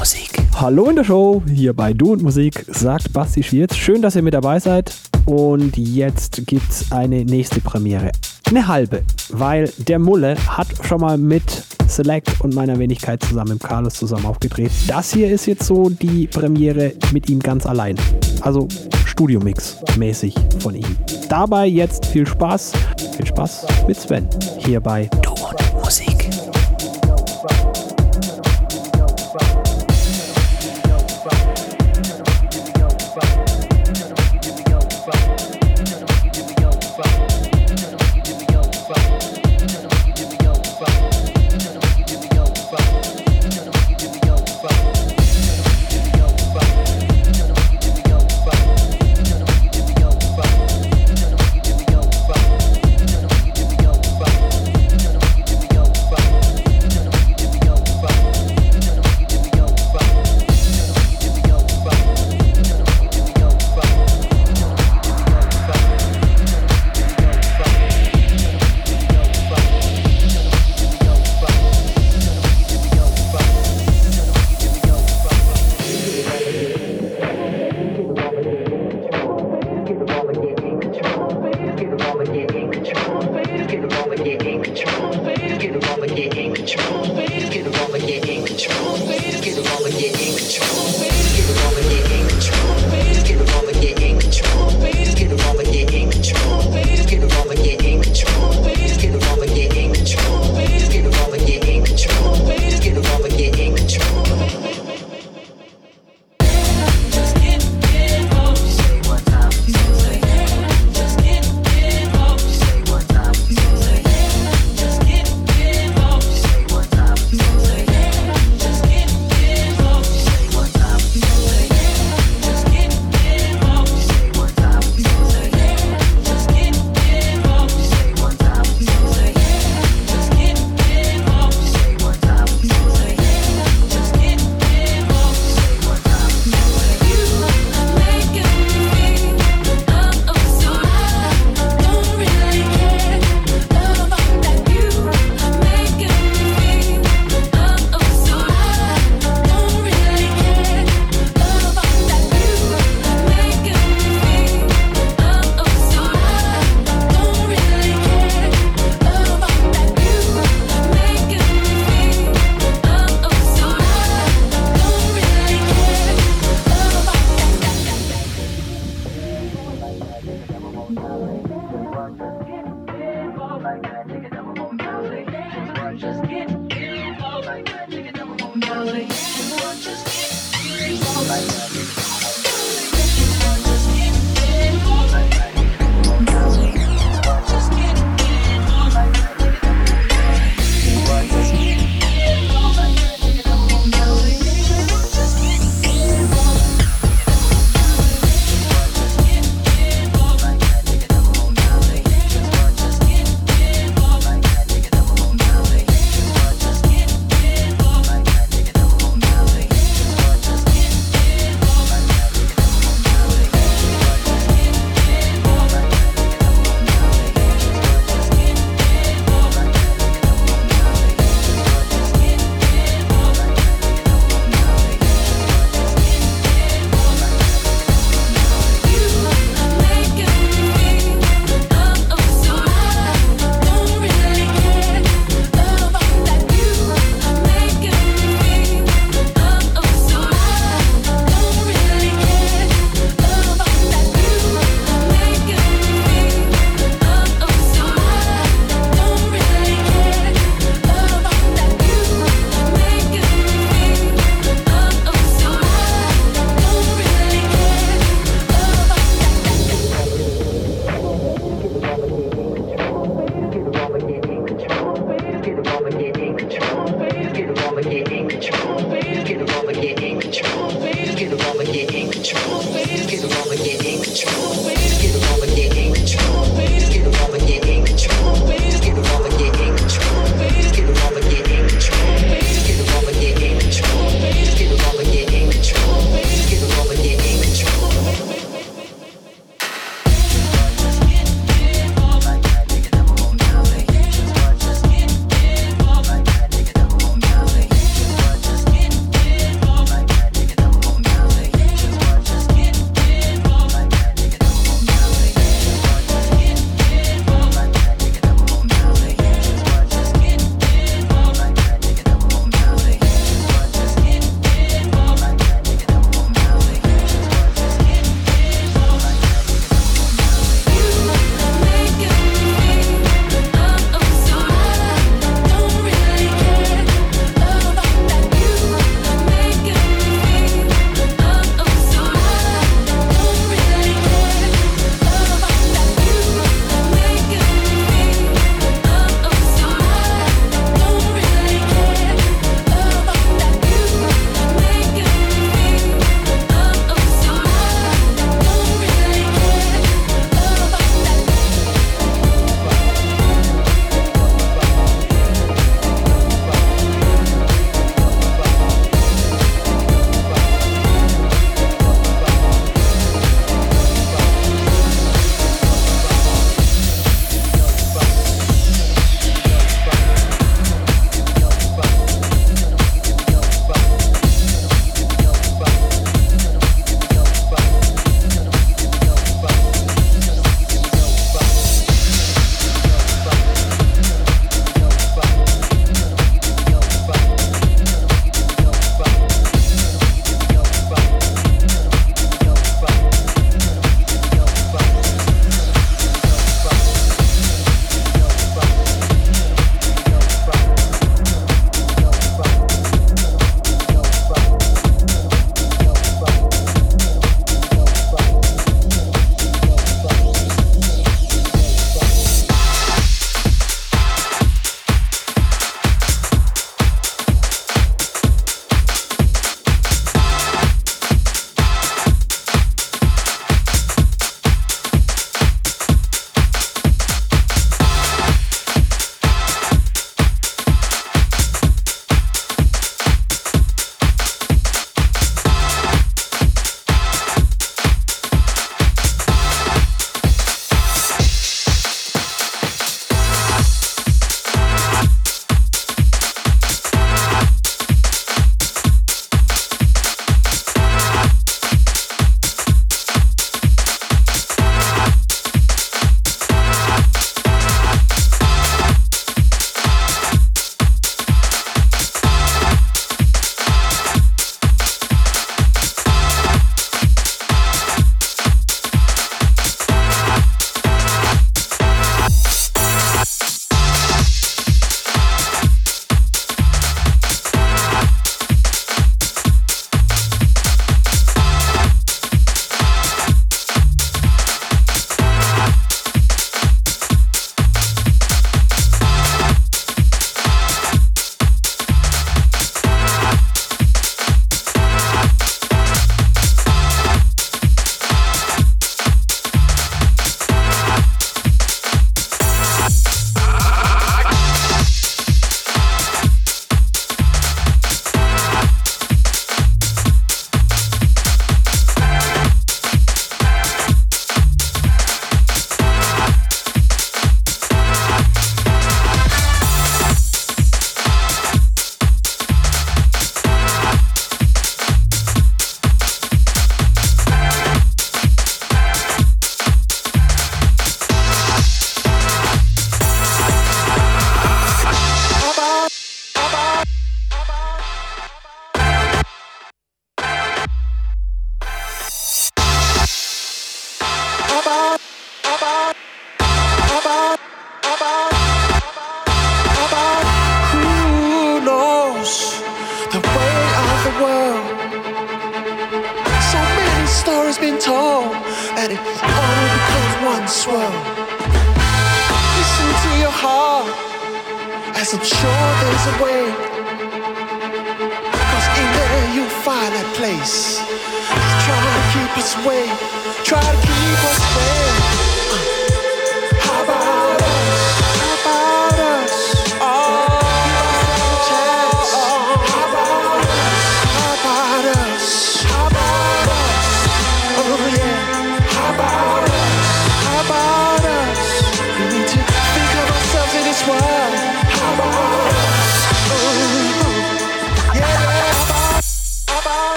Musik. Hallo in der Show, hier bei Du und Musik, sagt Basti Schwierz. Schön, dass ihr mit dabei seid. Und jetzt gibt's eine nächste Premiere. Eine halbe, weil der Mulle hat schon mal mit Select und meiner Wenigkeit zusammen mit Carlos zusammen aufgedreht. Das hier ist jetzt so die Premiere mit ihm ganz allein. Also Studiomix mäßig von ihm. Dabei jetzt viel Spaß. Viel Spaß mit Sven hier bei Du und Musik.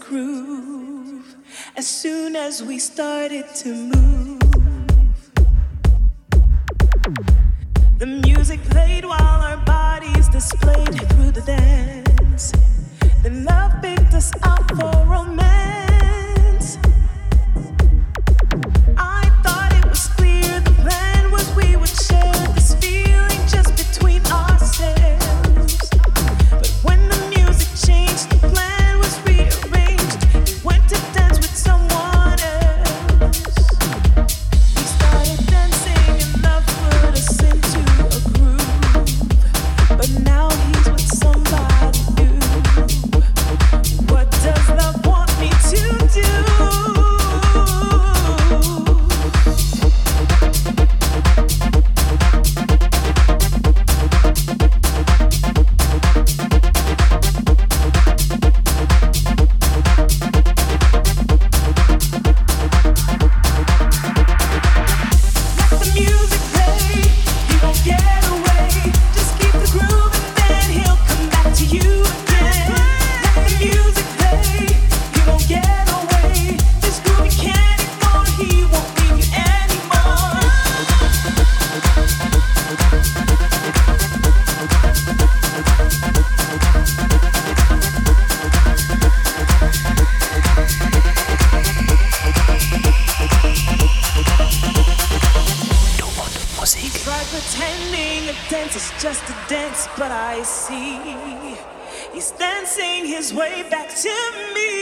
groove as soon as we started to move. The music played while our bodies displayed through the dance. The love picked us up for romance. just a dance, but I see he's dancing his way back to me.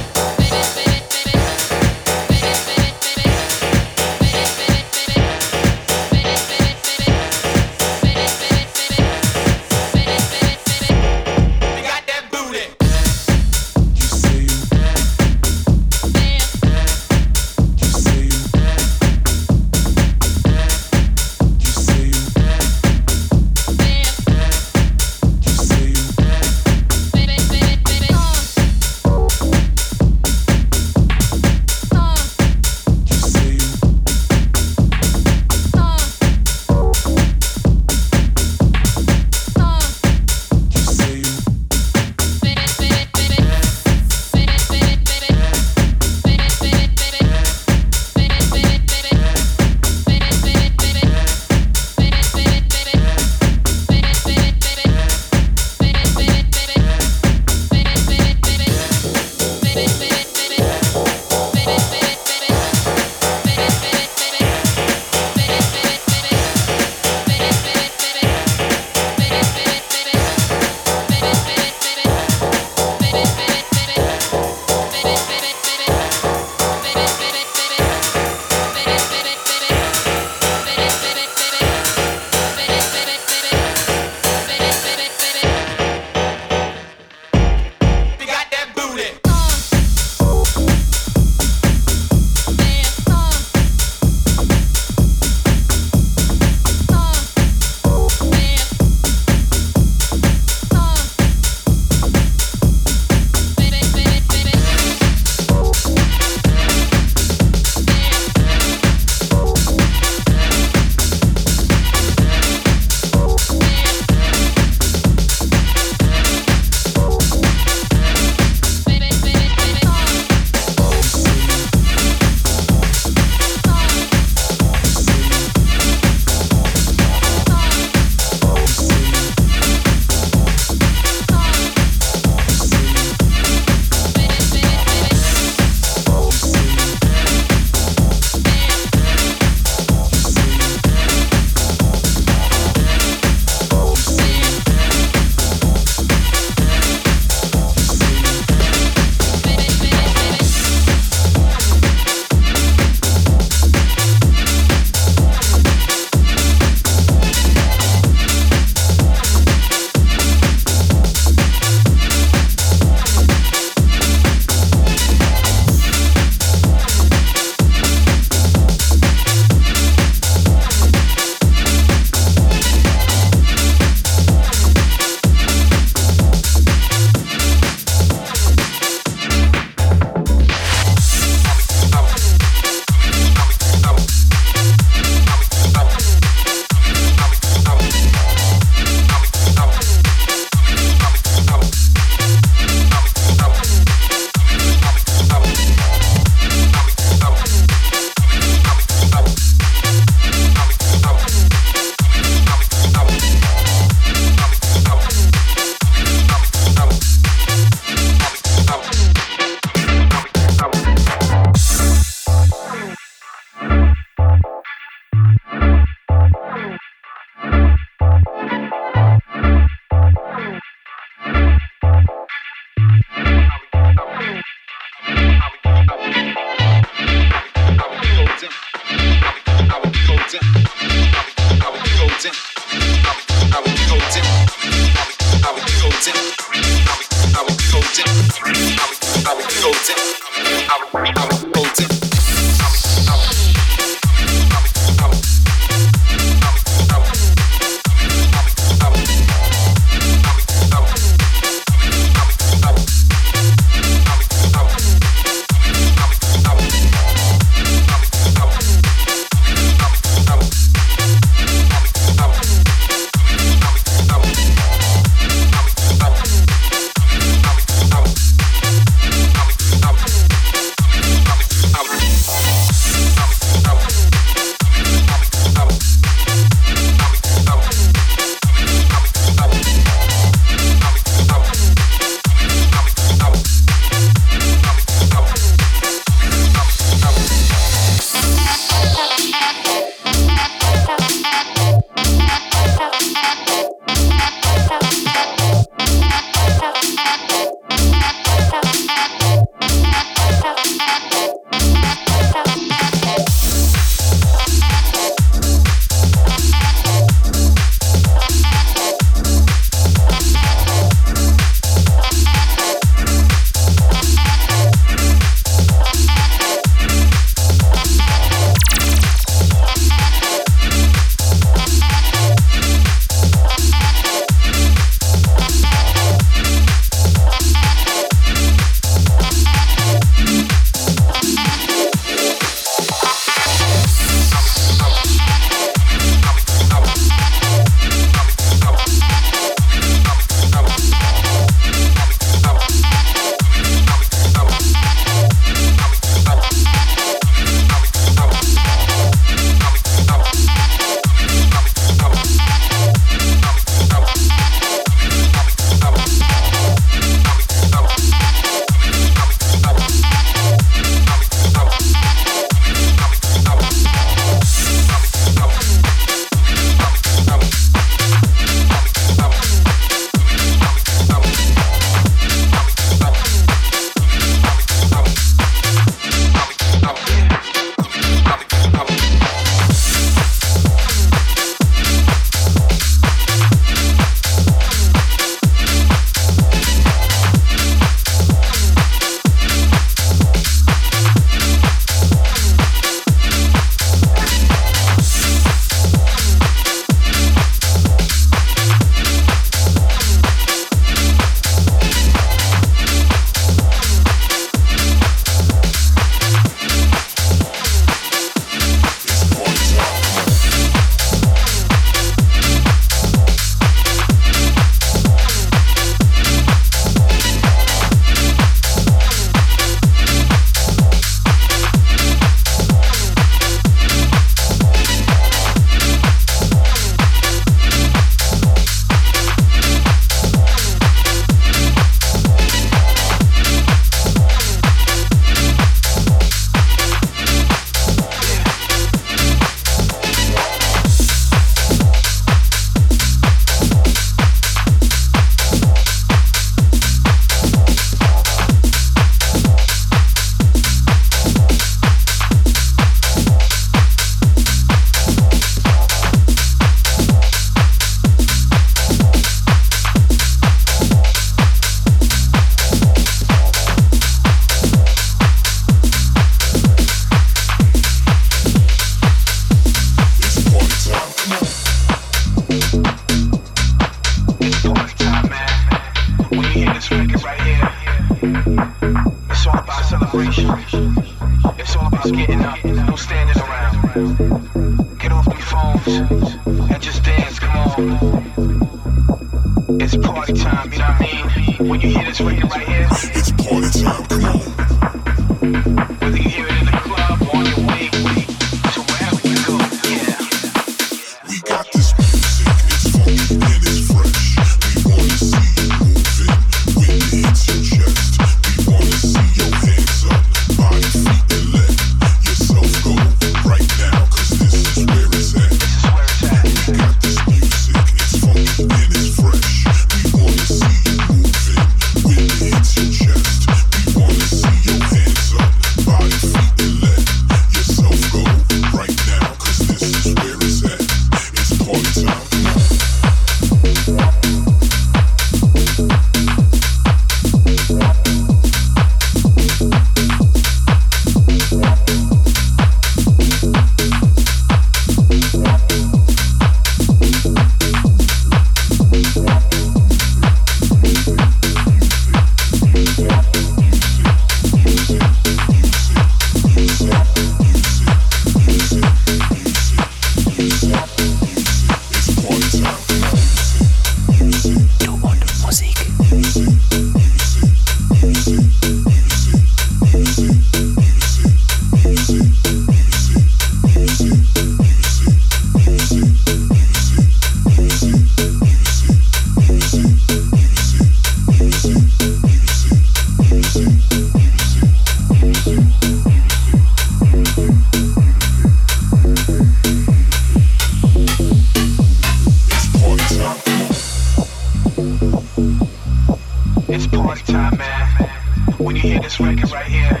This record right here,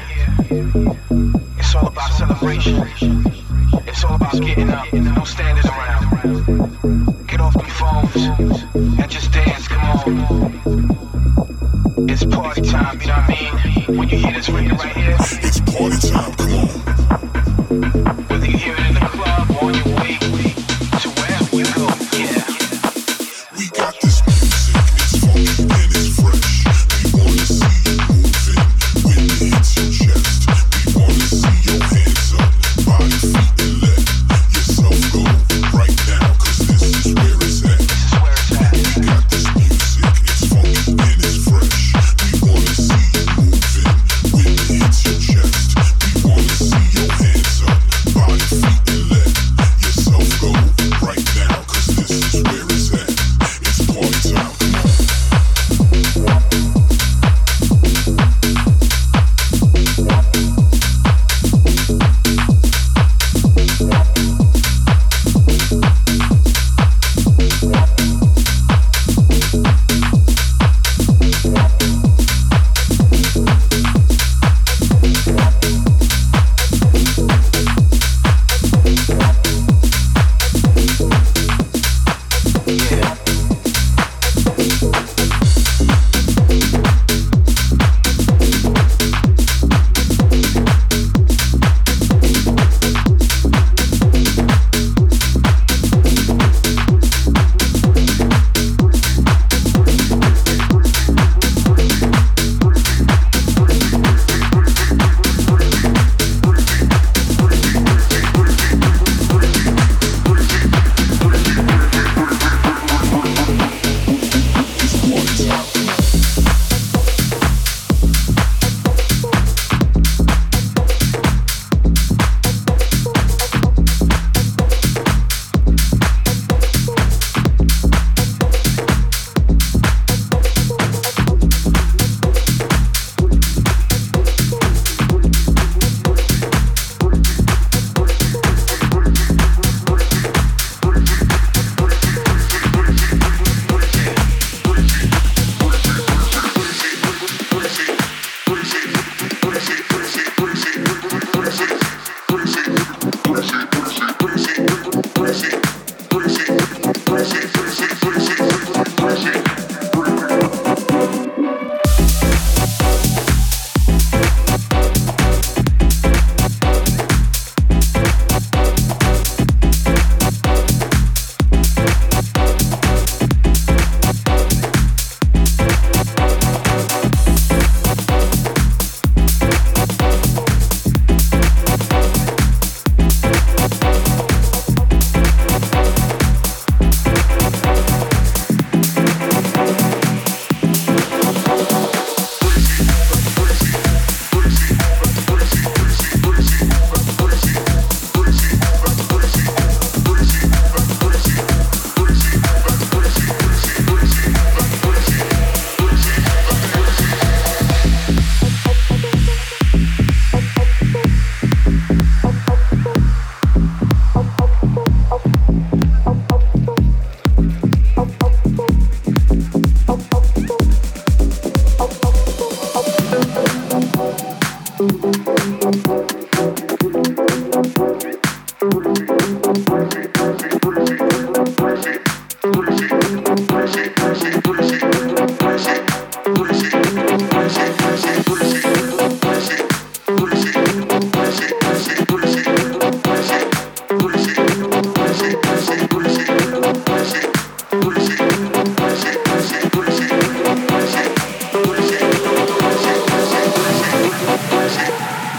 it's all about celebration. It's all about getting up, no standing around. Get off them phones and just dance, come on. It's party time, you know what I mean? When you hear this record right here, It's party time, come on.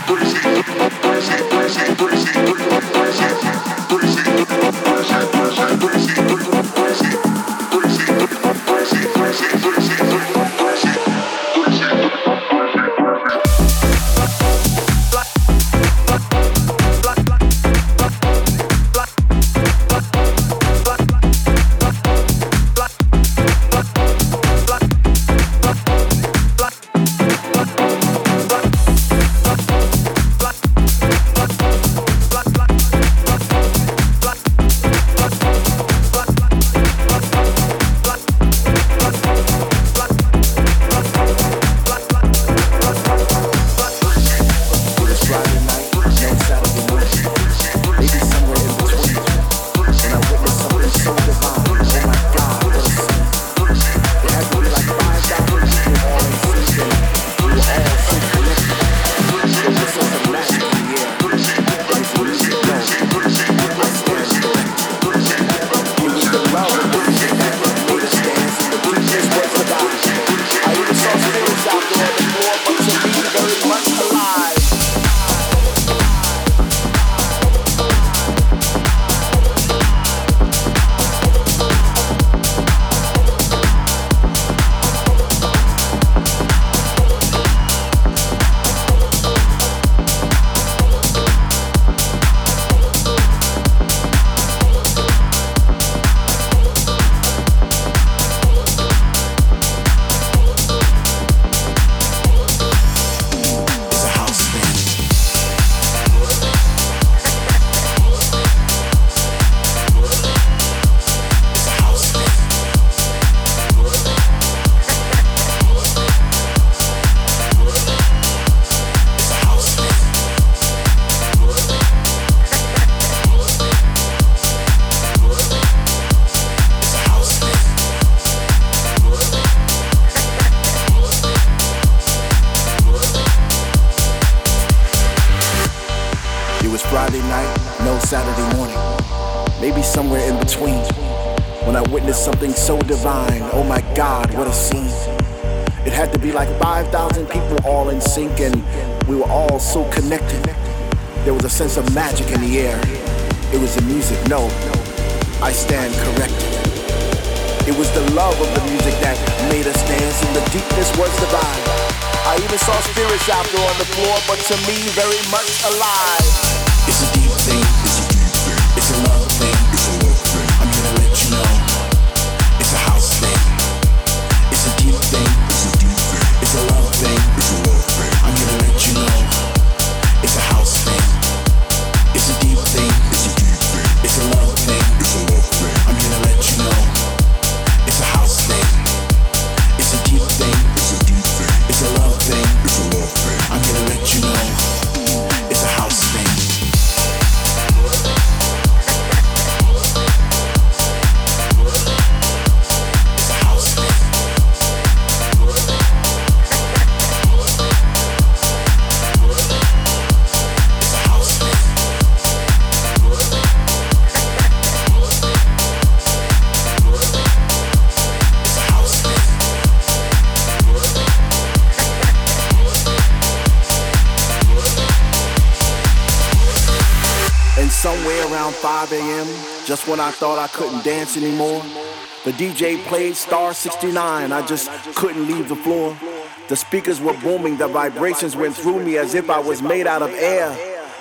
crazy, crazy. Somewhere in between. When I witnessed something so divine, oh my God, what a scene. It had to be like 5,000 people all in sync, and we were all so connected. There was a sense of magic in the air. It was the music, no, I stand corrected. It was the love of the music that made us dance, and the deepness was divine. I even saw spirits out there on the floor, but to me, very much alive. It's a deep thing. It's just when I thought I couldn't dance anymore, the DJ played Star 69. I just couldn't leave the floor. The speakers were booming, the vibrations went through me as if I was made out of air.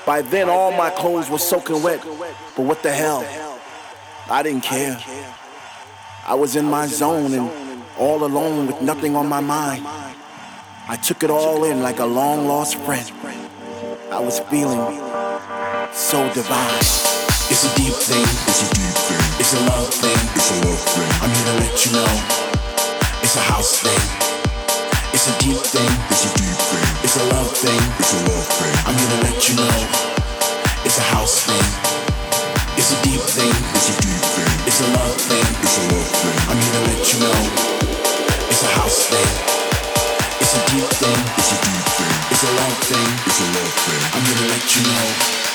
By then, all my clothes were soaking wet. But what the hell? I didn't care. I was in my zone and all alone with nothing on my mind. I took it all in like a long lost friend. I was feeling so divine. It's a deep thing. It's a deep thing. It's a love thing. It's a love thing. I'm here to let you know. It's a house thing. It's a deep thing. It's a deep thing. It's a love thing. It's a love thing. I'm here to let you know. It's a house thing. It's a deep thing. It's a deep thing. It's a love thing. It's a love thing. I'm here to let you know. It's a house thing. It's a deep thing. It's a deep thing. It's a love thing. It's a love thing. I'm here to let you know.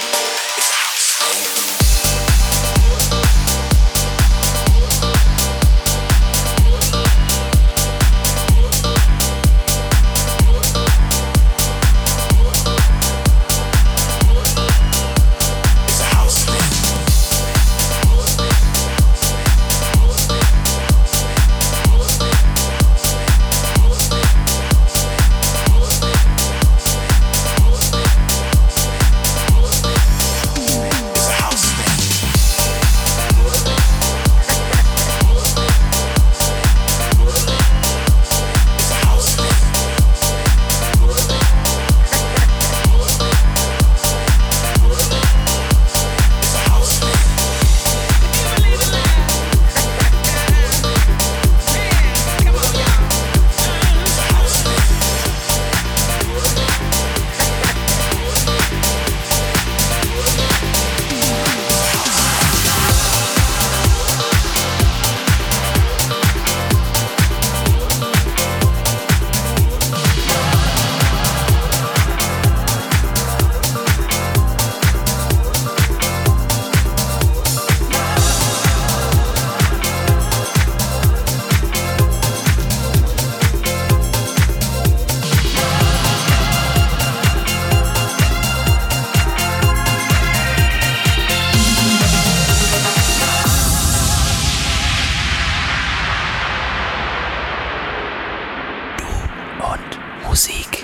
Seek.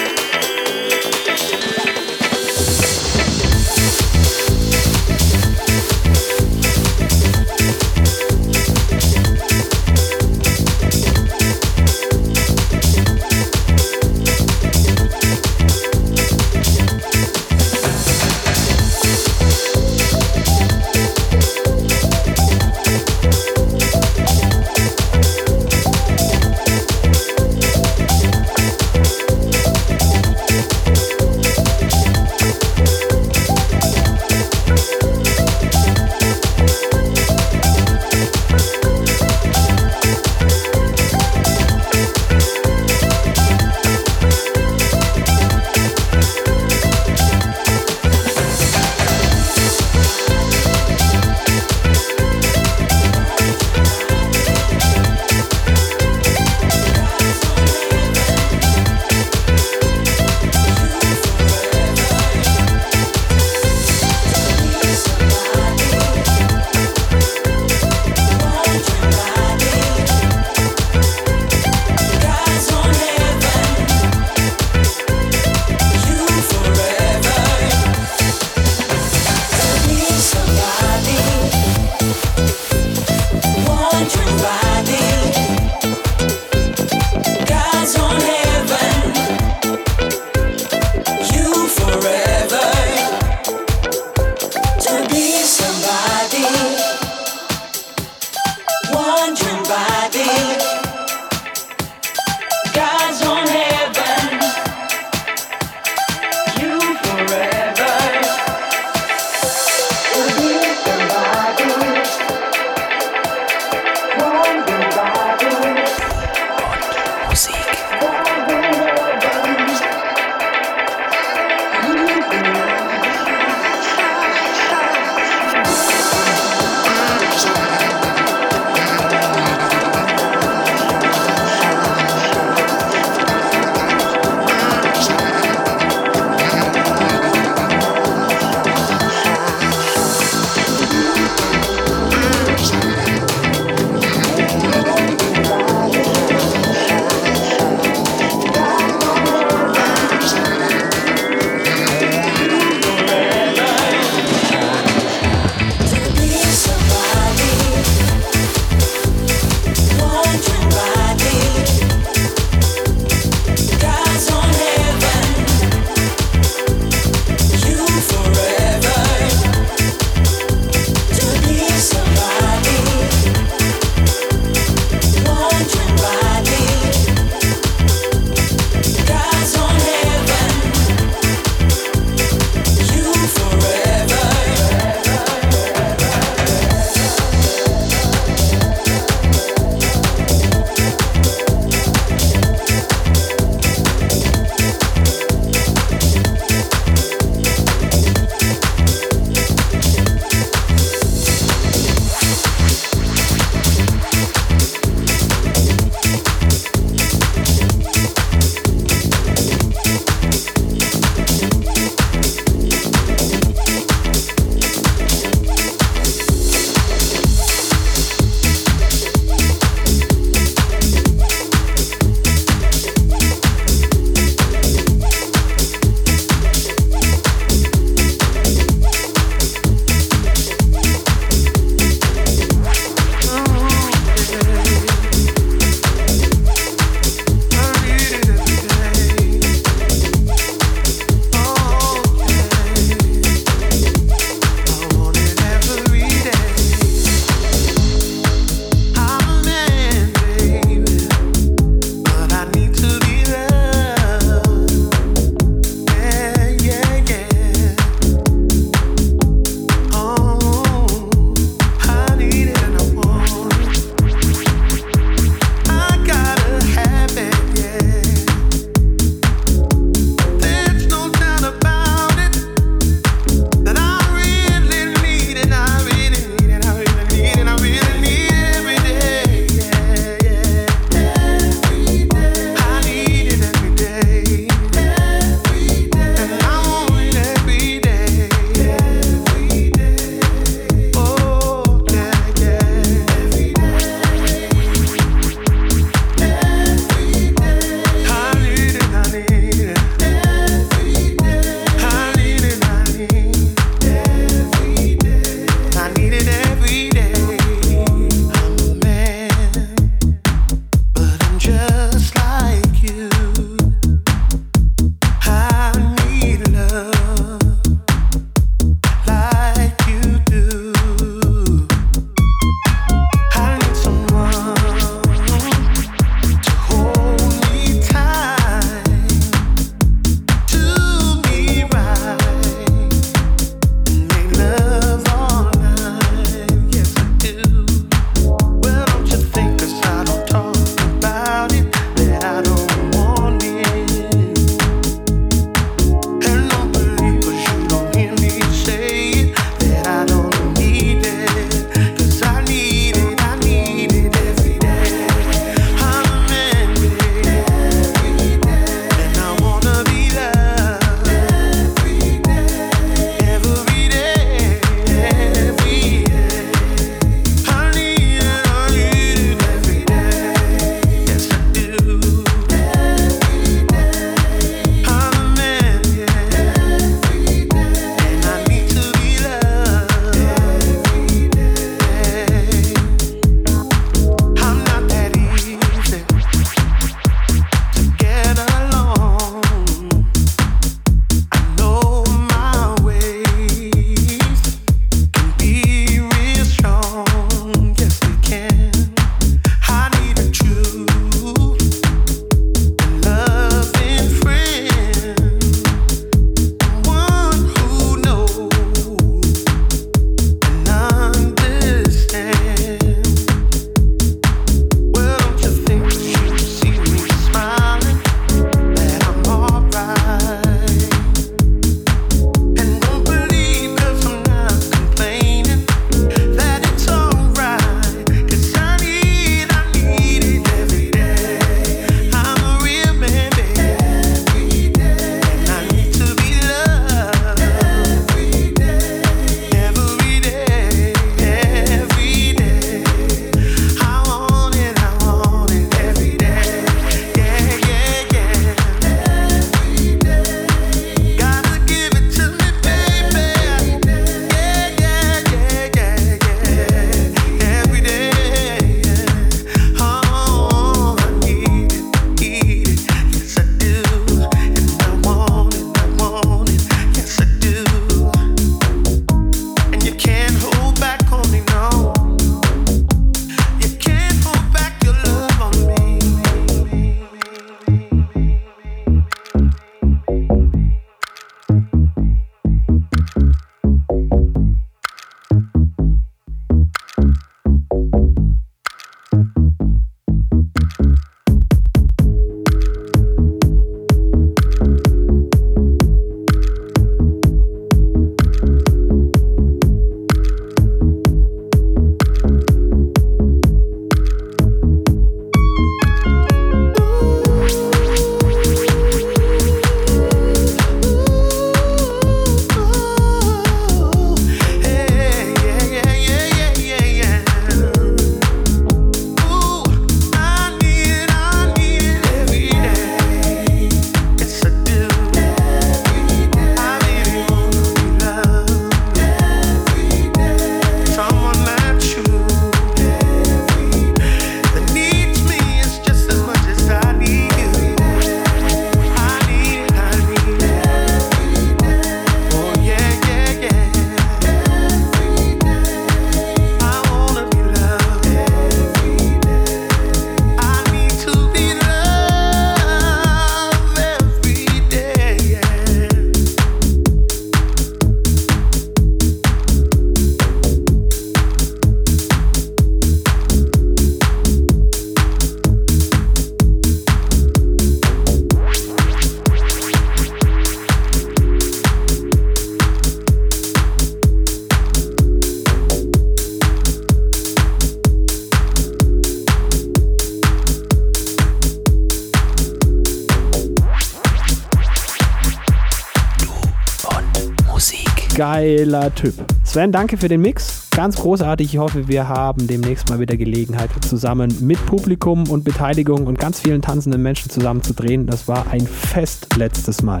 Geiler Typ. Sven, danke für den Mix. Ganz großartig. Ich hoffe, wir haben demnächst mal wieder Gelegenheit, zusammen mit Publikum und Beteiligung und ganz vielen tanzenden Menschen zusammen zu drehen. Das war ein Fest letztes Mal.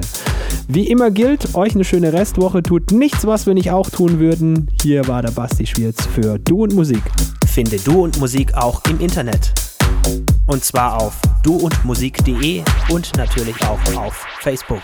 Wie immer gilt, euch eine schöne Restwoche. Tut nichts, was wir nicht auch tun würden. Hier war der Basti Schwierz für Du und Musik. Finde Du und Musik auch im Internet. Und zwar auf duundmusik.de und natürlich auch auf Facebook.